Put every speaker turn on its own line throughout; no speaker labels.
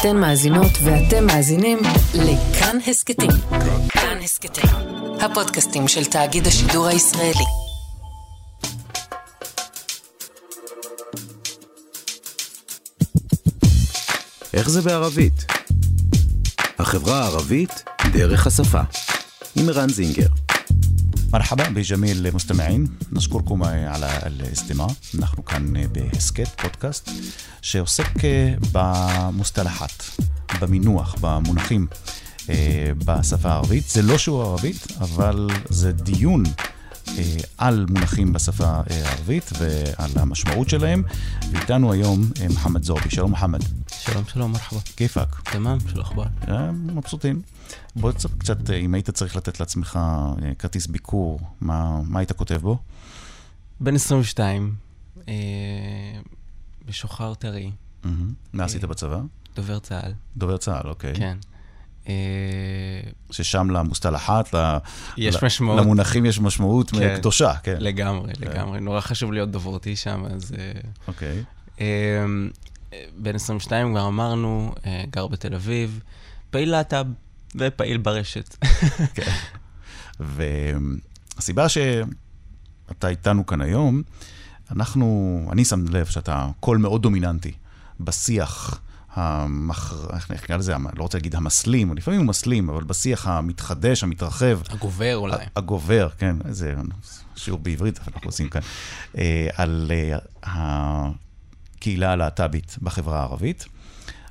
אתן מאזינות ואתם מאזינים לכאן הסכתים. כאן הסכתים, הפודקאסטים של תאגיד השידור הישראלי.
איך זה בערבית? החברה הערבית דרך השפה. עם ערן זינגר.
مرحبا بجميع المستمعين نشكركم على الاستماع نحن כאן בהסכת, פודקאסט, שעוסק במוסתלחת, במינוח, במונחים בשפה הערבית. זה לא שיעור ערבית, אבל זה דיון על מונחים בשפה הערבית ועל המשמעות שלהם. ואיתנו היום מוחמד זועבי. שלום מוחמד.
שלום שלום, מרחבה.
כיפאק?
תמם, של אכבר.
מבסוטים. בוא קצת, אם היית צריך לתת לעצמך כרטיס ביקור, מה, מה היית כותב בו?
בן 22, אה, משוחרר טרי.
Mm-hmm. מה עשית בצבא?
דובר צה"ל.
דובר צה"ל, אוקיי.
כן. אה,
ששם למוסתלחת,
יש משמעות.
למונחים יש משמעות
כן.
קדושה, כן.
לגמרי,
כן.
לגמרי. נורא חשוב להיות דוברתי שם, אז... אה,
אוקיי.
בן 22, כבר אמרנו, אה, גר בתל אביב, פעיל להט"ב ופעיל ברשת.
כן. והסיבה שאתה איתנו כאן היום, אנחנו, אני שם לב שאתה קול מאוד דומיננטי בשיח המחר... איך נקרא לזה? לא רוצה להגיד המסלים, לפעמים הוא מסלים, אבל בשיח המתחדש, המתרחב.
הגובר אולי.
הגובר, כן, איזה שיעור בעברית אנחנו עושים כאן, אה, על אה, הקהילה הלהט"בית בחברה הערבית,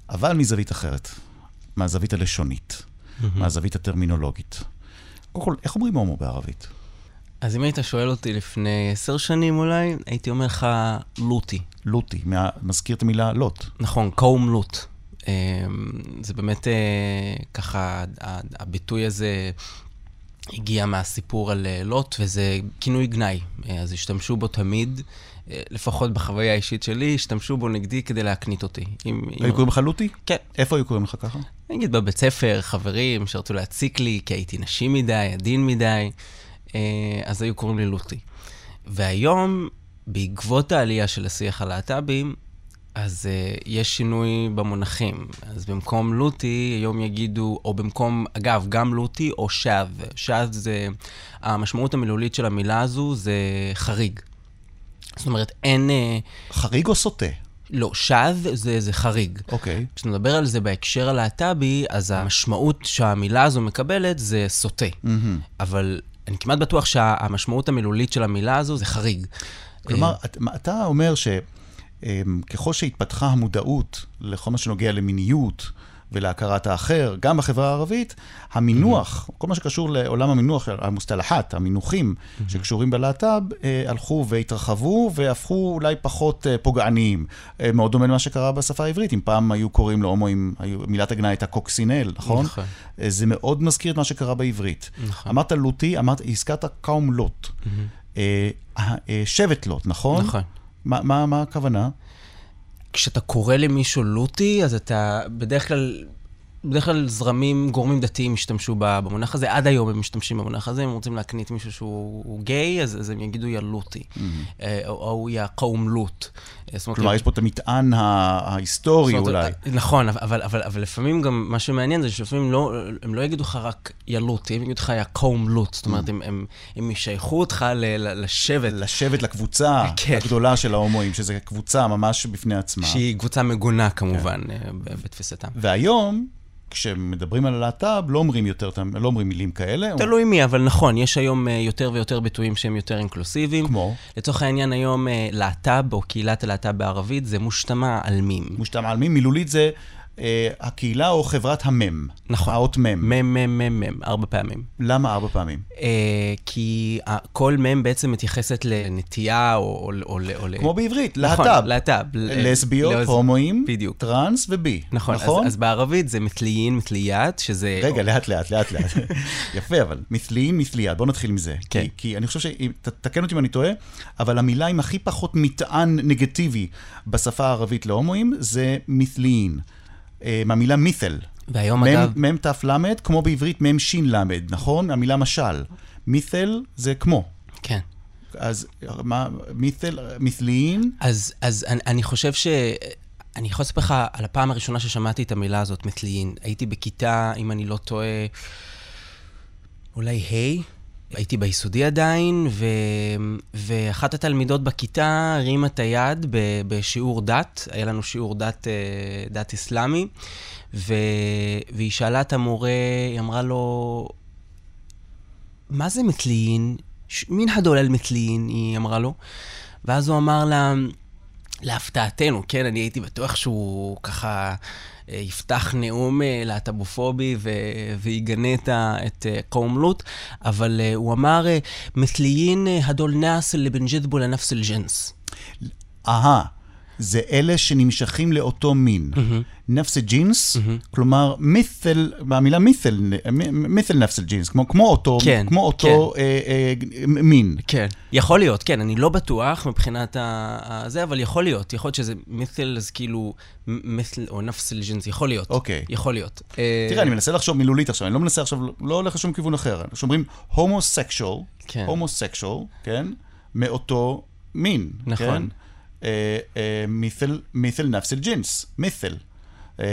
אבל מזווית אחרת, מהזווית הלשונית, מהזווית הטרמינולוגית. קודם כל, איך אומרים הומו בערבית?
אז אם היית שואל אותי לפני עשר שנים אולי, הייתי אומר לך לוטי.
לוטי, מה, מזכיר את המילה לוט.
נכון, קום לוט. אמ, זה באמת אה, ככה, הביטוי הזה הגיע מהסיפור על אה, לוט, וזה כינוי גנאי. אה, אז השתמשו בו תמיד, לפחות בחוויה האישית שלי, השתמשו בו נגדי כדי להקנית אותי. אם,
היו קוראים לך לוטי?
כן.
איפה היו קוראים לך ככה?
נגיד בבית ספר, חברים שרצו להציק לי, כי הייתי נשי מדי, עדין מדי. אז היו קוראים לי לוטי. והיום, בעקבות העלייה של השיח הלהט"בים, אז uh, יש שינוי במונחים. אז במקום לוטי, היום יגידו, או במקום, אגב, גם לוטי או שב. שב זה, המשמעות המילולית של המילה הזו זה חריג. זאת אומרת, אין... Uh,
חריג או סוטה?
לא, שב זה, זה חריג.
אוקיי. Okay.
כשאתה מדבר על זה בהקשר הלהט"בי, אז המשמעות שהמילה הזו מקבלת זה סוטה. Mm-hmm. אבל אני כמעט בטוח שהמשמעות המילולית של המילה הזו זה חריג.
כלומר, אתה אומר שככל שהתפתחה המודעות לכל מה שנוגע למיניות ולהכרת האחר, גם בחברה הערבית, המינוח, כל מה שקשור לעולם המינוח, המוסתלחת, המינוחים שקשורים בלהט"ב, הלכו והתרחבו והפכו אולי פחות פוגעניים. מאוד דומה למה שקרה בשפה העברית. אם פעם היו קוראים להומואים, מילת הגנאי הייתה קוקסינל, נכון?
נכון.
זה מאוד מזכיר את מה שקרה בעברית.
נכון.
אמרת לוטי, אמרת, הזכרת קאום לוט. שבט לוט, נכון?
נכון.
מה, מה, מה הכוונה?
כשאתה קורא למישהו לוטי, אז אתה בדרך כלל, בדרך כלל זרמים, גורמים דתיים השתמשו במונח הזה, עד היום הם משתמשים במונח הזה, אם הם רוצים להקנית מישהו שהוא גיי, אז, אז הם יגידו יא לוטי, mm-hmm. או, או יא קאום לוט.
כלומר, יש פה את המטען ההיסטורי אולי.
נכון, אבל, אבל, אבל לפעמים גם, מה שמעניין זה שלפעמים לא, הם לא יגידו לך רק יא לוטי, הם יגידו לך יא קאום לוט. זאת אומרת, הם, הם, הם ישייכו אותך ל, לשבט.
לשבט, לקבוצה
כן.
הגדולה של ההומואים, שזו קבוצה ממש בפני עצמה.
שהיא קבוצה מגונה כמובן, כן. בתפיסתם.
והיום, כשמדברים על הלהט"ב, לא אומרים יותר, לא אומרים מילים כאלה.
תלוי מי, אבל נכון, יש היום יותר ויותר ביטויים שהם יותר אינקלוסיביים.
כמו?
לצורך העניין היום, להט"ב, או קהילת הלהט"ב בערבית, זה מושתמע על מים.
מושתמע על מים, מילולית זה אה, הקהילה או חברת המם.
נכון.
האות מם.
מם, מם, מם, מם, ארבע פעמים.
למה ארבע פעמים?
אה, כי כל מם בעצם מתייחסת לנטייה, או... או
כמו בעברית,
נכון,
להט"ב.
להט"ב.
לסביות,
לס...
הומואים. טרנס ובי.
נכון,
נכון?
אז, בערבית זה מתליין, מתליית, שזה...
רגע, לאט לאט, לאט לאט. יפה, אבל מתליין, מתליית, בוא נתחיל עם זה.
כן.
כי, כי אני חושב ש... תקן אותי אם אני טועה, אבל המילה עם הכי פחות מטען נגטיבי בשפה הערבית להומואים זה מתליין. מהמילה מית'ל.
והיום אגב...
מם למד, כמו בעברית מם למד, נכון? המילה משל. מית'ל זה כמו.
כן.
אז מה, מית'ל, מית'ליים?
אז, אז אני, אני חושב ש... אני יכול לספר לך על הפעם הראשונה ששמעתי את המילה הזאת, מתליין. הייתי בכיתה, אם אני לא טועה, אולי ה', הייתי ביסודי עדיין, ו... ואחת התלמידות בכיתה הרימה את היד ב... בשיעור דת, היה לנו שיעור דת, אה, דת אסלאמי, ו... והיא שאלה את המורה, היא אמרה לו, מה זה מתליין? מין הדולל מתליין, היא אמרה לו. ואז הוא אמר לה, להפתעתנו, כן, אני הייתי בטוח שהוא ככה יפתח נאום אה, להט"בופובי ויגנה את, את אה, קום לוט, אבל הוא אמר, מתליין הדול נאס לבן ג'דבו לנפס אל-ג'נס.
אהה. זה אלה שנמשכים לאותו מין. נפס ג'ינס, כלומר, מית'ל, במילה מית'ל, מית'ל נפס ג'ינס, כמו, אותו, כן, כמו אותו כן. אה, אה, מין.
כן, יכול להיות, כן, אני לא בטוח מבחינת זה, אבל יכול להיות. יכול להיות שזה מית'ל, אז כאילו, מית'ל או נפס ג'ינס, יכול להיות.
אוקיי.
יכול להיות.
תראה, אני מנסה לחשוב מילולית עכשיו, אני לא מנסה עכשיו, לא הולך לשום כיוון אחר. כשאומרים הומוסקשואל, הומוסקשואל, כן, מאותו מין.
נכון. אה,
אה, מית'ל, מית'ל נפס אל ג'ינס, מית'ל. אה,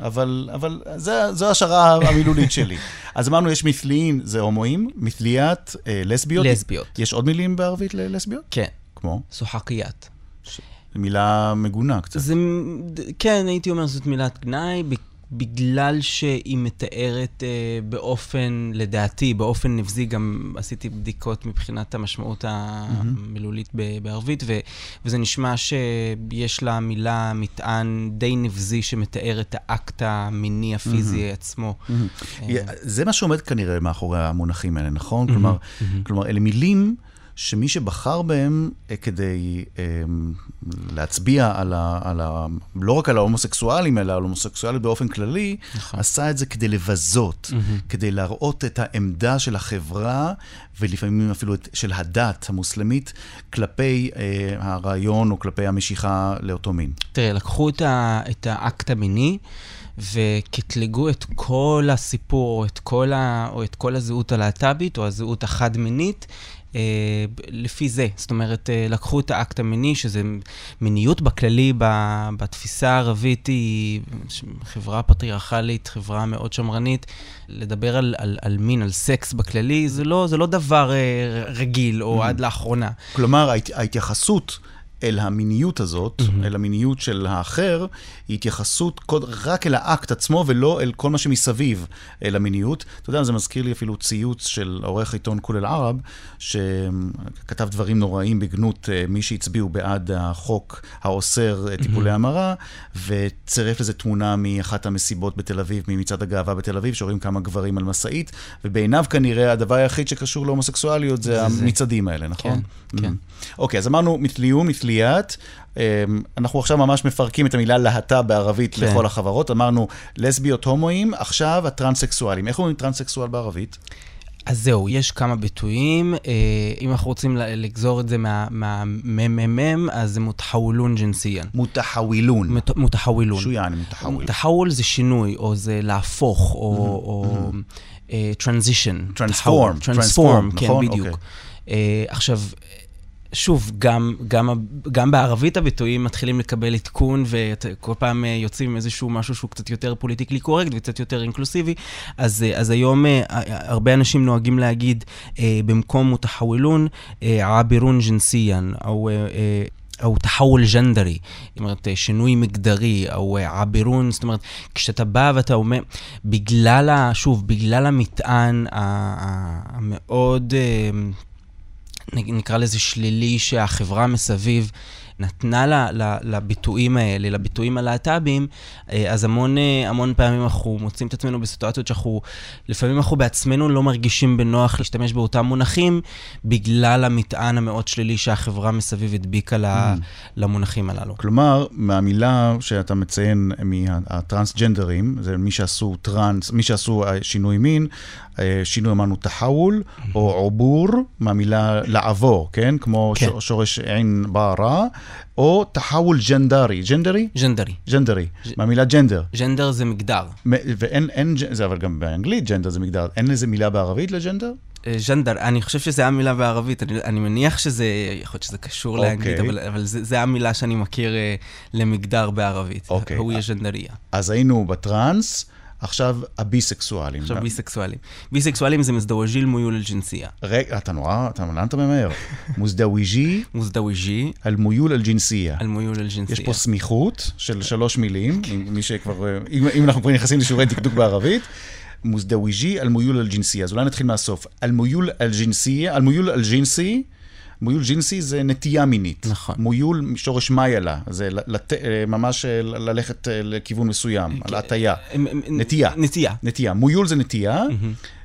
אבל, אבל זה, זו השערה המילולית שלי. אז אמרנו, יש מית'ליין, זה הומואים, מת'ליית, לסביות.
לסביות.
יש עוד מילים בערבית ללסביות?
כן.
כמו?
סוחקיית.
ש... מילה מגונה קצת.
זה, כן, הייתי אומר, זאת מילת גנאי, בגלל שהיא מתארת אה, באופן, לדעתי, באופן נבזי, גם עשיתי בדיקות מבחינת המשמעות המילולית בערבית, ו, וזה נשמע שיש לה מילה, מטען די נבזי שמתאר את האקט המיני הפיזי עצמו.
אה. זה מה שעומד כנראה מאחורי המונחים האלה, נכון? כלומר, כלומר, אלה מילים... שמי שבחר בהם אה, כדי אה, להצביע על ה, על ה... לא רק על ההומוסקסואלים, אלא על ההומוסקסואליות באופן כללי, נכון. עשה את זה כדי לבזות, mm-hmm. כדי להראות את העמדה של החברה, ולפעמים אפילו את, של הדת המוסלמית, כלפי אה, הרעיון או כלפי המשיכה לאותו מין.
תראה, לקחו את, ה, את האקט המיני, וקטלגו את כל הסיפור, את כל, ה, או את כל הזהות הלהט"בית, או הזהות החד-מינית, לפי זה. זאת אומרת, אה, לקחו את האקט המיני, שזה מיניות בכללי, בתפיסה הערבית היא חברה פטריארכלית, חברה מאוד שמרנית. לדבר על, על, על מין, על סקס בכללי, זה לא, זה לא דבר אה, רגיל או mm. עד לאחרונה.
כלומר, ההתייחסות... אל המיניות הזאת, mm-hmm. אל המיניות של האחר, היא התייחסות רק אל האקט עצמו ולא אל כל מה שמסביב אל המיניות. אתה יודע, זה מזכיר לי אפילו ציוץ של עורך עיתון כולל ערב, שכתב דברים נוראים בגנות אה, מי שהצביעו בעד החוק האוסר אה, טיפולי mm-hmm. המרה, וצירף לזה תמונה מאחת המסיבות בתל אביב, ממצעד הגאווה בתל אביב, שרואים כמה גברים על משאית, ובעיניו כנראה הדבר היחיד שקשור להומוסקסואליות זה, זה המצעדים זה. האלה, נכון?
כן, כן.
אוקיי, אז אמרנו מתליו, מתליית. אמ, אנחנו עכשיו ממש מפרקים את המילה להט"ב בערבית כן. לכל החברות. אמרנו לסביות הומואים, עכשיו הטרנסקסואלים. איך אומרים טרנסקסואל בערבית?
אז זהו, יש כמה ביטויים. אה, אם אנחנו רוצים לגזור את זה מהממ"מ, אז זה מותחאולון ג'נסיאן.
מותחאווילון.
מותחאווילון.
שו יעני מותחאוויל?
מותחאול זה שינוי, או זה להפוך, או Transition.
Transform.
Transform, כן, נכון? בדיוק. אוקיי. אה, עכשיו, שוב, גם, גם, גם בערבית הביטויים מתחילים לקבל עדכון, וכל פעם אה, יוצאים עם איזשהו משהו שהוא קצת יותר politically correct וקצת יותר אינקלוסיבי. אז, אה, אז היום אה, הרבה אנשים נוהגים להגיד, במקום متحولون, عابرون جنسيا, או... או تحول جندري, זאת אומרת, שינוי מגדרי, או عابرون, זאת אומרת, כשאתה בא ואתה אומר, בגלל, שוב, בגלל המטען המאוד נקרא לזה שלילי, שהחברה מסביב נתנה לביטויים האלה, לביטויים הלהט"בים, אה, אז המון, אה, המון פעמים אנחנו מוצאים את עצמנו בסיטואציות שאנחנו, לפעמים אנחנו בעצמנו לא מרגישים בנוח להשתמש באותם מונחים, בגלל המטען המאוד שלילי שהחברה מסביב הדביקה mm. למונחים הללו.
כלומר, מהמילה שאתה מציין מהטרנסג'נדרים, זה מי שעשו טרנס, מי שעשו אה, שינוי מין, שינוי אמרנו תחאול, או עובור, מהמילה לעבור, כן? כמו כן. שורש עין בערה, או תחאול ג'נדרי. ג'נדרי?
ג'נדרי.
ג'נדרי, מהמילה ג'נדר.
ג'נדר זה מגדר.
ואין, אין, זה אבל גם באנגלית ג'נדר זה מגדר. אין לזה מילה בערבית לג'נדר?
אה, ז'נדר, אני חושב שזה המילה בערבית, אני, אני מניח שזה, יכול להיות שזה קשור
אוקיי.
לאנגלית, אבל, אבל זה, זה המילה שאני מכיר אה, למגדר בערבית.
אוקיי.
הוא ז'נדריה.
אז היינו בטראנס, עכשיו הביסקסואלים.
עכשיו ביסקסואלים. ביסקסואלים זה מזדווג'יל מויול אל-ג'נסיה.
רגע, אתה נורא, אתה, לאן אתה ממהר? מוזדאוויג'י
מוזדווג'י
אל-מויול אל-ג'נסיה.
אל-מויול אל-ג'נסיה.
יש פה סמיכות של שלוש מילים, מי שכבר, אם, אנחנו כבר נכנסים לשיעורי דקדוק בערבית. מוזדאוויג'י אל-מויול אל-ג'נסיה. אז אולי נתחיל מהסוף. אל-מויול אל-ג'נסיה, אל-מויול אל-ג'נסי, מויול ג'ינסי זה נטייה מינית.
נכון.
מויול משורש מאיילה, זה לת, אה, ממש אה, ללכת אה, לכיוון מסוים, על הטיה. נטייה.
נטייה.
נטייה. מויול זה נטייה,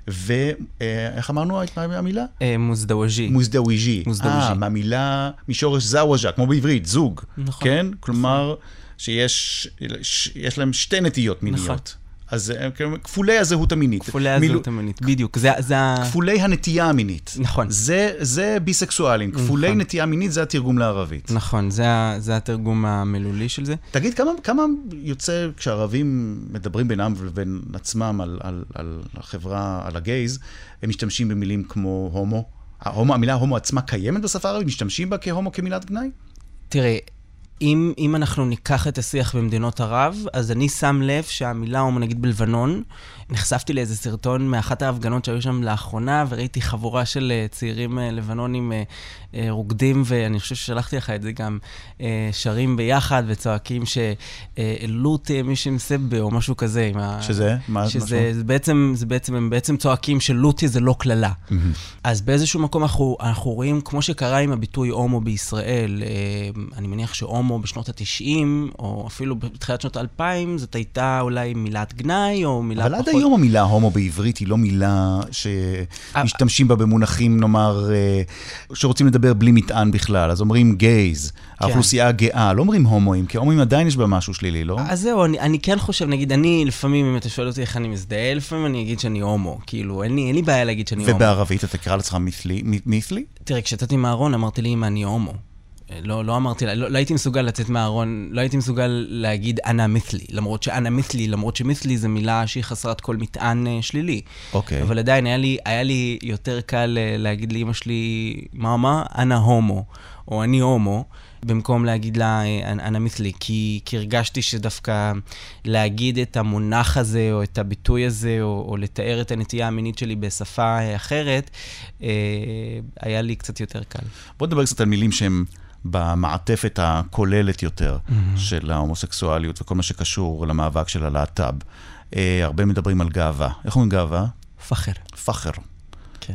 ואיך אמרנו המילה?
מוזדווג'י.
מוזדאוויג'י.
מוזדאוויג'י.
אה, מהמילה, משורש זאווג'ה, כמו בעברית, זוג.
נכון.
כן? כלומר, שיש להם שתי נטיות מיניות. אז אה, כאילו, כפולי הזהות המינית.
כפולי הזהות המינית, בדיוק. זה זה.
כפולי הנטייה המינית.
נכון.
זה, זה ביסקסואלים. כפולי
נכון.
נטייה מינית זה התרגום לערבית.
נכון, זה זה התרגום המילולי של זה.
תגיד, כמה, כמה יוצא כשערבים מדברים בינם ובין עצמם על, על, על החברה, על הגייז, הם משתמשים במילים כמו הומו? ההומו, המילה הומו עצמה קיימת בשפה הערבית? משתמשים בה כהומו כמילת גנאי?
תראה, אם, אם אנחנו ניקח את השיח במדינות ערב, אז אני שם לב שהמילה הומו, נגיד בלבנון, נחשפתי לאיזה סרטון מאחת ההפגנות שהיו שם לאחרונה, וראיתי חבורה של אה, צעירים אה, לבנונים אה, רוקדים, ואני חושב ששלחתי לך את זה גם, שרים ביחד וצועקים שלוט מישם סבה או משהו כזה. עם ה...
שזה? מה
שזה
משמעות?
זה בעצם, זה בעצם, הם בעצם צועקים שלוטי זה לא קללה. אז באיזשהו מקום אנחנו, אנחנו רואים, כמו שקרה עם הביטוי הומו בישראל, אני מניח שהומו בשנות ה-90, או אפילו בתחילת שנות ה-2000, זאת הייתה אולי מילת גנאי, או מילה
אבל
פחות...
עד היום המילה הומו בעברית היא לא מילה שמשתמשים בה במונחים, נאמר, אה, שרוצים לדבר בלי מטען בכלל. אז אומרים גייז, האוכלוסייה הגאה, לא אומרים הומואים, כי הומואים עדיין יש בה משהו שלילי, לא?
אז זהו, אני, אני כן חושב, נגיד, אני לפעמים, אם אתה שואל אותי איך אני מזדהה, לפעמים אני אגיד שאני הומו. כאילו, אין לי, אין לי בעיה להגיד שאני הומו.
ובערבית אתה תקרא לעצמך מית'לי?
תראה, כשיצאתי מהארון אמרתי לאמא, אני הומו. לא, לא אמרתי לה, לא, לא הייתי מסוגל לצאת מהארון, לא הייתי מסוגל להגיד אנא מית'לי, למרות שאנא מית'לי, למרות שמית'לי זו מילה שהיא חסרת כל מטען אה, שלילי.
אוקיי.
אבל עדיין היה לי, היה לי יותר קל אה, להגיד לאמא שלי, מאמה, אנא הומו, או אני הומו, במקום להגיד לה אה, אנא מית'לי, כי, כי הרגשתי שדווקא להגיד את המונח הזה, או את הביטוי הזה, או, או לתאר את הנטייה המינית שלי בשפה אחרת, אה, היה לי קצת יותר קל.
בוא נדבר קצת על מילים שהן במעטפת הכוללת יותר של ההומוסקסואליות וכל מה שקשור למאבק של הלהט"ב. אה, הרבה מדברים על גאווה. איך אומרים גאווה?
פחר.
פחר.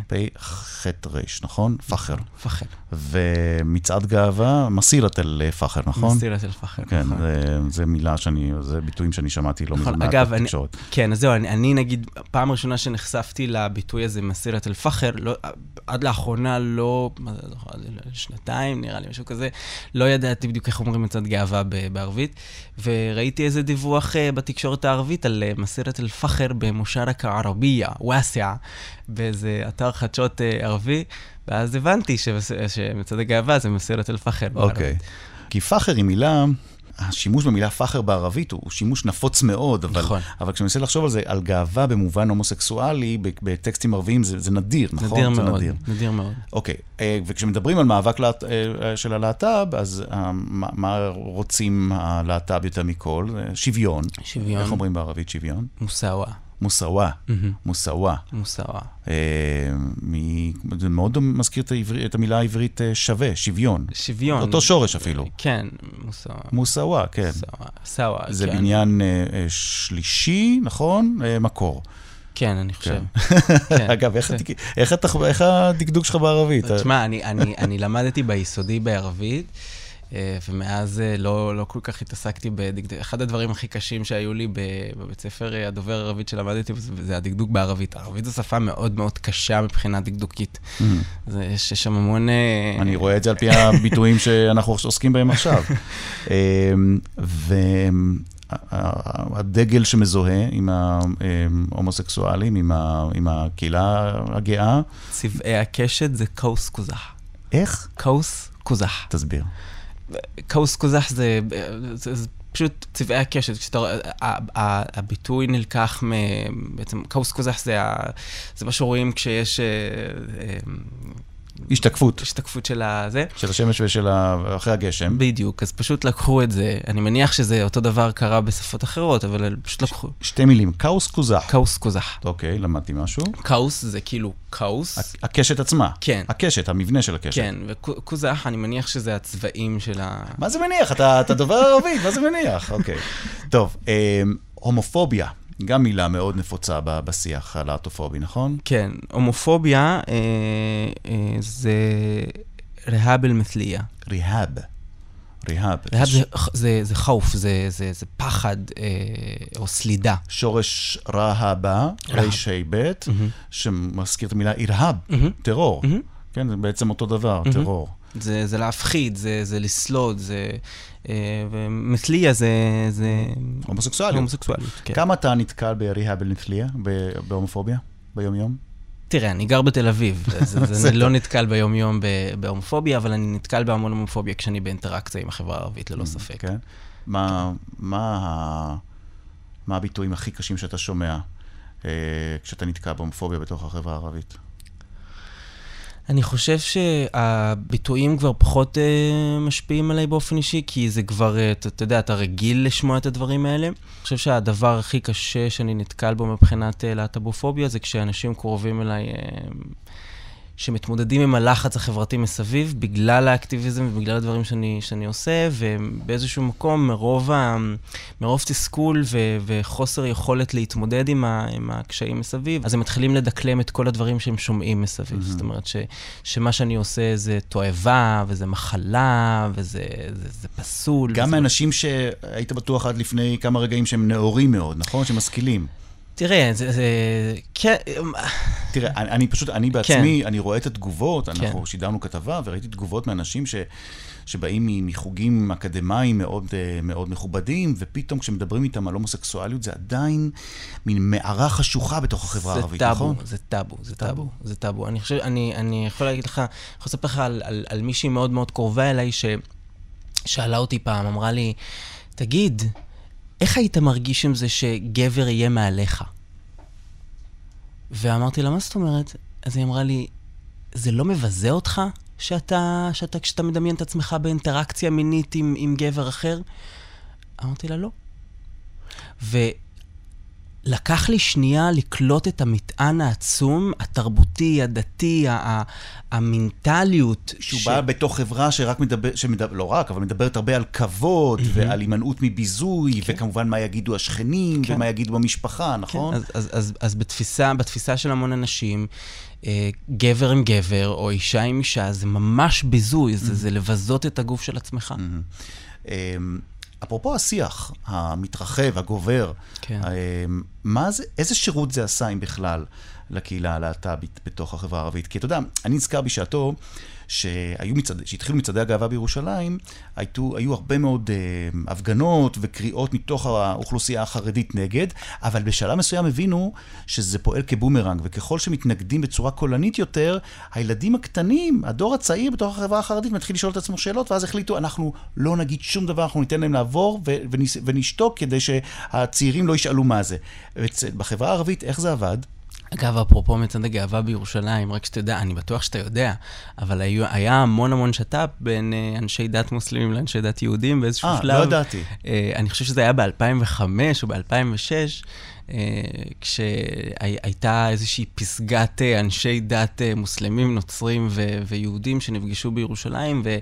כן.
פ'-ח' ר', נכון? פחר.
פחר.
ומצעד גאווה, מסירת אל פחר, נכון?
מסירת אל פחר.
כן,
נכון.
זה, זה מילה שאני, זה ביטויים שאני שמעתי לא
נכון,
מזמן
אני,
בתקשורת.
כן, אז זהו, אני, אני נגיד, פעם ראשונה שנחשפתי לביטוי הזה, מסירת אל-פחר, לא, עד לאחרונה לא, מה זה, לא, שנתיים נראה לי, משהו כזה, לא ידעתי בדיוק איך אומרים מצד גאווה בערבית, וראיתי איזה דיווח uh, בתקשורת הערבית על uh, מסירת אל-פחר במושרקה ערבייה, וואסיה, באיזה אתר חדשות uh, ערבי, ואז הבנתי שמצד הגאווה זה מסירת אל-פחר.
אוקיי.
בערבית.
כי פחר היא מילה, השימוש במילה פחר בערבית הוא, שימוש נפוץ מאוד, אבל,
נכון.
אבל כשאני מנסה לחשוב על זה, על גאווה במובן הומוסקסואלי, בטקסטים ערביים, זה, זה נדיר, נכון?
נדיר
זה
מאוד,
נדיר.
נדיר מאוד.
אוקיי, אה, וכשמדברים על מאבק להט- אה, של הלהט"ב, אז אה, מה מה רוצים הלהט"ב יותר מכל? אה, שוויון.
שוויון.
איך אומרים בערבית שוויון?
מוסאווה.
מוסאווה. מוסאווה.
מוסאווה.
אה, זה מאוד מזכיר את, העברי, את המילה העברית אה, שווה, שוויון.
שוויון.
אותו שורש אפילו.
כן, מוסאווה.
מוסאווה, כן.
סאווה, סאווה,
זה
כן.
בניין אה, אה, שלישי, נכון? אה, מקור.
כן, אני חושב.
אגב, איך התק- איך התח- איך הדקדוק שלך בערבית?
תשמע, אני, אני, אני למדתי ביסודי בערבית, אה, ומאז אה, לא, לא כל כך התעסקתי בדקדוק. אחד הדברים הכי קשים שהיו לי בבית ספר אה, הדובר ערבית שלמדתי, זה, הדקדוק בערבית. ערבית זו שפה מאוד מאוד קשה מבחינה דקדוקית. זה, יש שם המון... אה,
אני רואה את זה על פי הביטויים שאנחנו עוסקים בהם עכשיו. והדגל שמזוהה עם ההומוסקסואלים, עם ה- עם הקהילה הגאה,
צבעי הקשת זה קוס קוזח.
איך?
קוס קוזח.
תסביר.
כאוס קוזח זה, זה, זה פשוט צבעי הקשת. כשאתה רואה, הביטוי נלקח מ... בעצם, כאוס קוזח זה, זה מה שרואים כשיש אה, אה,
השתקפות
השתקפות של הזה.
של השמש ושל ה... אחרי הגשם.
בדיוק, אז פשוט לקחו את זה. אני מניח שזה אותו דבר קרה בשפות אחרות, אבל פשוט לקחו.
שתי מילים, כאוס קוזח.
כאוס קוזח.
אוקיי, למדתי משהו.
כאוס זה כאילו כאוס.
הקשת עצמה.
כן.
הקשת, המבנה של הקשת.
כן, וקוזח, אני מניח שזה הצבעים של ה...
מה זה מניח? אתה, אתה דובר ערבית, מה זה מניח? אוקיי. טוב, אה, הומופוביה, גם מילה מאוד נפוצה ב- בשיח הלהטופובי, נכון?
כן, הומופוביה אה, אה, זה רהב אל-מת'ליה.
ריהאב. ריהאב.
רהב זה, זה, זה חוף, זה, זה, זה פחד אה, או סלידה.
שורש רהבה,
רהב.
רה"ב, שמזכיר את המילה אירהאב,
מהמם.
טרור.
מהמם.
כן, זה בעצם אותו דבר, טרור.
זה, זה להפחיד, זה, זה לסלוד, זה... אה, ומת'ליה זה... זה
הומוסקסואליות.
הומוסקסואליות, כן.
כמה אתה נתקל בריהאב אל-נתליה, ב- בהומופוביה, ביום-יום?
תראה, אני גר בתל אביב, אז, אז אני לא נתקל ביום-יום בהומופוביה, אבל אני נתקל בהמון הומופוביה כשאני באינטראקציה עם החברה הערבית, ללא ספק.
כן. מה, מה, מה הביטויים הכי קשים שאתה שומע אה, כשאתה נתקע בהומופוביה בתוך החברה הערבית?
אני חושב שהביטויים כבר פחות אה, משפיעים עליי באופן אישי, כי זה כבר, אה, אתה, אתה יודע, אתה רגיל לשמוע את הדברים האלה. אני חושב שהדבר הכי קשה שאני נתקל בו מבחינת אה, להט"בופוביה זה כשאנשים קרובים אליי, אה, שמתמודדים עם הלחץ החברתי מסביב, בגלל האקטיביזם ובגלל הדברים שאני, שאני עושה, ובאיזשהו מקום, מרוב, ה, מרוב תסכול ו, וחוסר יכולת להתמודד עם, ה, עם הקשיים מסביב, אז הם מתחילים לדקלם את כל הדברים שהם שומעים מסביב. Mm-hmm. זאת אומרת, ש, שמה שאני עושה זה תועבה, וזה מחלה, וזה זה, זה פסול.
גם
וזה...
מאנשים שהיית בטוח עד לפני כמה רגעים שהם נאורים מאוד, נכון? שמשכילים.
תראה, זה... זה כן,
תראה, אני, אני פשוט, אני בעצמי, כן. אני רואה את התגובות, אנחנו כן. שידרנו כתבה וראיתי תגובות מאנשים ש, שבאים מחוגים אקדמיים מאוד, אה, מאוד מכובדים, ופתאום כשמדברים איתם על הומוסקסואליות, זה עדיין מין מערה חשוכה בתוך החברה הערבית,
טאבו,
נכון?
זה טאבו, זה טאבו, זה טאבו. אני חושב, אני, אני יכול להגיד לך, אני יכול לספר לך על, על, על מישהי מאוד מאוד קרובה אליי, ששאלה אותי פעם, אמרה לי, תגיד, איך היית מרגיש עם זה שגבר יהיה מעליך? ואמרתי לה, מה זאת אומרת? אז היא אמרה לי, זה לא מבזה אותך שאתה, שאתה כשאתה מדמיין את עצמך באינטראקציה מינית עם, עם גבר אחר? אמרתי לה, לא. ולקח לי שנייה לקלוט את המטען העצום, התרבותי, הדתי, ה- המנטליות.
שהוא ש... בא בתוך חברה שרק מדבר, שמדבר, לא רק, אבל מדברת הרבה על כבוד mm-hmm. ועל הימנעות מביזוי, כן. וכמובן מה יגידו השכנים כן. ומה יגידו במשפחה, נכון?
כן, אז, אז, אז, אז בתפיסה, בתפיסה של המון אנשים, אה, גבר עם גבר או אישה עם אישה, זה ממש ביזוי, mm-hmm. זה, זה לבזות את הגוף של עצמך.
Mm-hmm. אפרופו השיח המתרחב, הגובר, כן. מה זה, איזה שירות זה עשה, אם בכלל, לקהילה הלהט"בית בתוך החברה הערבית? כי אתה יודע, אני נזכר בשעתו שהיו מצד... שהתחילו מצעדי הגאווה בירושלים, היו, היו הרבה מאוד אה, הפגנות וקריאות מתוך האוכלוסייה החרדית נגד, אבל בשלב מסוים הבינו שזה פועל כבומרנג, וככל שמתנגדים בצורה קולנית יותר, הילדים הקטנים, הדור הצעיר בתוך החברה החרדית, מתחיל לשאול את עצמו שאלות, ואז החליטו, אנחנו לא נגיד שום דבר, אנחנו ניתן להם לעבור ו- ונש... ונשתוק כדי שהצעירים לא ישאלו מה זה. בחברה הערבית, איך זה עבד?
אגב, אפרופו מצעד הגאווה בירושלים, רק שתדע, אני בטוח שאתה יודע, אבל היו, היה המון המון שת"פ בין uh, אנשי דת מוסלמים לאנשי דת יהודים באיזשהו
아,
שלב.
אה, לא ידעתי.
Uh, אני חושב שזה היה ב-2005 או ב-2006. Uh, כשהייתה איזושהי פסגת uh, אנשי דת uh, מוסלמים, נוצרים ו- ויהודים שנפגשו בירושלים, ו-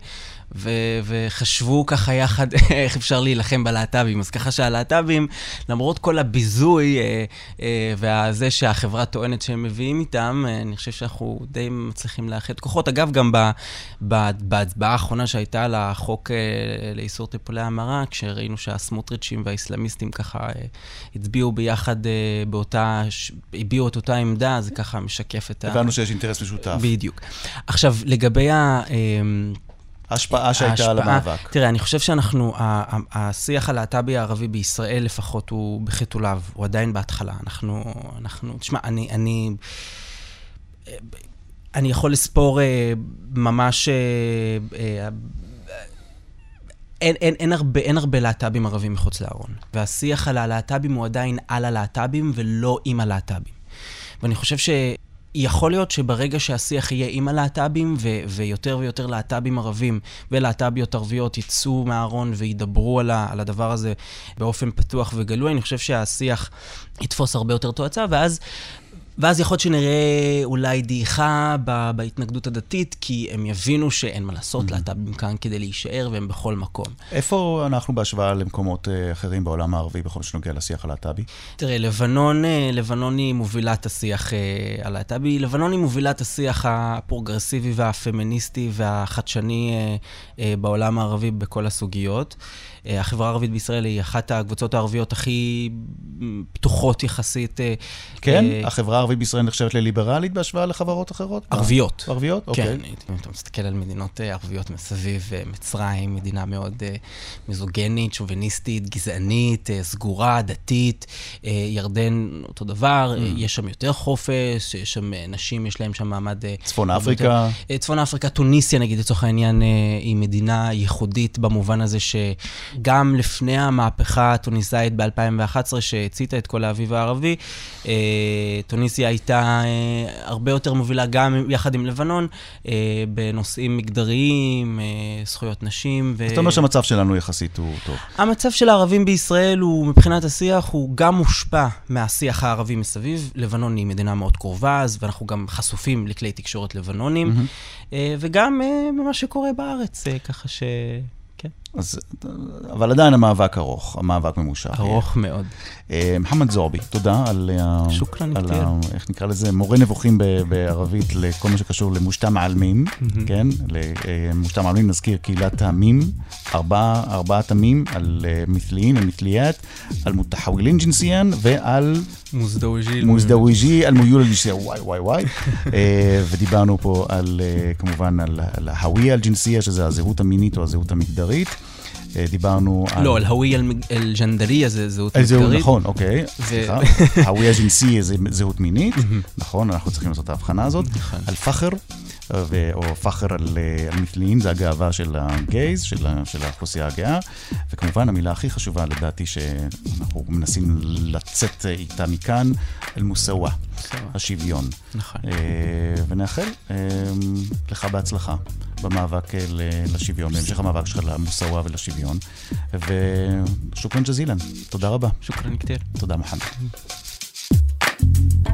ו- וחשבו ככה יחד איך אפשר להילחם בלהט"בים. אז ככה שהלהט"בים, למרות כל הביזוי uh, uh, וזה שהחברה טוענת שהם מביאים איתם, uh, אני חושב שאנחנו די מצליחים לאחד כוחות. אגב, גם ב- ב- בהצבעה האחרונה שהייתה על החוק uh, לאיסור טיפולי המרה, כשראינו שהסמוטריצ'ים והאיסלאמיסטים ככה uh, הצביעו ביחד באותה, הביעו את אותה עמדה, זה ככה משקף את
ה... הבנו שיש אינטרס משותף.
בדיוק. עכשיו, לגבי ה...
ההשפעה שהייתה על המאבק.
תראה, אני חושב שאנחנו, השיח הלהט"בי הערבי בישראל לפחות הוא בחיתוליו, הוא עדיין בהתחלה. אנחנו, אנחנו, תשמע, אני, אני, אני יכול לספור ממש אין, אין, אין, הרבה, אין הרבה להט"בים ערבים מחוץ לארון. והשיח על הלהט"בים הוא עדיין על הלהט"בים ולא עם הלהט"בים. ואני חושב שיכול להיות שברגע שהשיח יהיה עם הלהט"בים, ו- ויותר ויותר להט"בים ערבים ולהט"ביות ערביות יצאו מהארון וידברו על, ה- על הדבר הזה באופן פתוח וגלוי, אני חושב שהשיח יתפוס הרבה יותר תואצה, ואז ואז יכול להיות שנראה אולי דעיכה בהתנגדות הדתית, כי הם יבינו שאין מה לעשות, להט"בים כאן כדי להישאר והם בכל מקום.
איפה אנחנו בהשוואה למקומות אה, אחרים בעולם הערבי בכל שנוגע לשיח הלהט"בי?
תראה, לבנון, אה, לבנון היא מובילת השיח אה, הלהט"בי. לבנון היא מובילת השיח הפרוגרסיבי והפמיניסטי והחדשני בעולם הערבי בכל הסוגיות. אה, החברה הערבית בישראל היא אחת הקבוצות הערביות הכי פתוחות יחסית. אה,
כן?
אה,
החברה הערבית בישראל נחשבת לליברלית בהשוואה לחברות אחרות?
ערביות.
ערביות?
כן,
אוקיי.
אם אתה מסתכל על מדינות ערביות מסביב, מצרים, מדינה מאוד מיזוגנית, שוביניסטית, גזענית, סגורה, דתית, ירדן, אותו דבר,
Mm.
יש שם יותר חופש, יש שם נשים, יש להם שם מעמד...
צפון אפריקה.
צפון אפריקה, טוניסיה נגיד, לצורך העניין, היא מדינה ייחודית במובן הזה שגם לפני המהפכה הטוניסאית ב-2011, שהציתה את כל האביב הערבי, אה, טוניסיה הייתה אה, הרבה יותר מובילה גם יחד עם לבנון אה, בנושאים מגדריים, זכויות נשים. ו...
זאת אומרת שהמצב שלנו יחסית הוא טוב.
המצב של הערבים בישראל הוא, מבחינת השיח, הוא גם מושפע מהשיח הערבי מסביב. לבנון היא מדינה מאוד קרובה, אז ואנחנו גם חשופים לכלי תקשורת לבנונים, אה, וגם ממה שקורה בארץ, ככה ש... כן,
אז, אבל עדיין המאבק ארוך, המאבק ממושך.
ארוך מאוד.
אה, מוחמד זועבי, תודה על,
שוכרן
על. ה- איך נקרא לזה, מורה נבוכים בערבית לכל מה שקשור למושתם העלמים, כן? למושתם העלמים נזכיר קהילת המים, ארבע, ארבעת המים, על אה, מתליין, על מתליית, על מותחווילין ג'ינסיאן ועל
מוזדאוג'יל.
מוזדאוויג'י, על מיול אל-ג'נסיה, וואי וואי וואי. אה, ודיברנו פה על, אה, כמובן, על על ההוויה אל-ג'נסיה, שזה הזהות המינית או הזהות המגדרית. דיברנו על...
לא, אל-הוויה אל-ג'נדריה זה זהות מגדרית.
נכון, אוקיי, סליחה. הוויה ג'נסי זה זהות מינית, נכון, אנחנו צריכים לעשות את ההבחנה הזאת.
נכון.
על פחר, ו- או פחר על אה, על מתליין, זה הגאווה של הגייז, של האוכלוסייה הגאה. וכמובן, המילה הכי חשובה לדעתי שאנחנו מנסים לצאת איתה מכאן, אל-מוסאווה, השוויון.
נכון.
אה, ונאחל אה, לך בהצלחה במאבק אה, לשוויון, בהמשך המאבק שלך למוסאווה ולשוויון. ושוכרן ג'זילן, תודה רבה.
שוכרן כתיר.
תודה מוחמד. Thank you.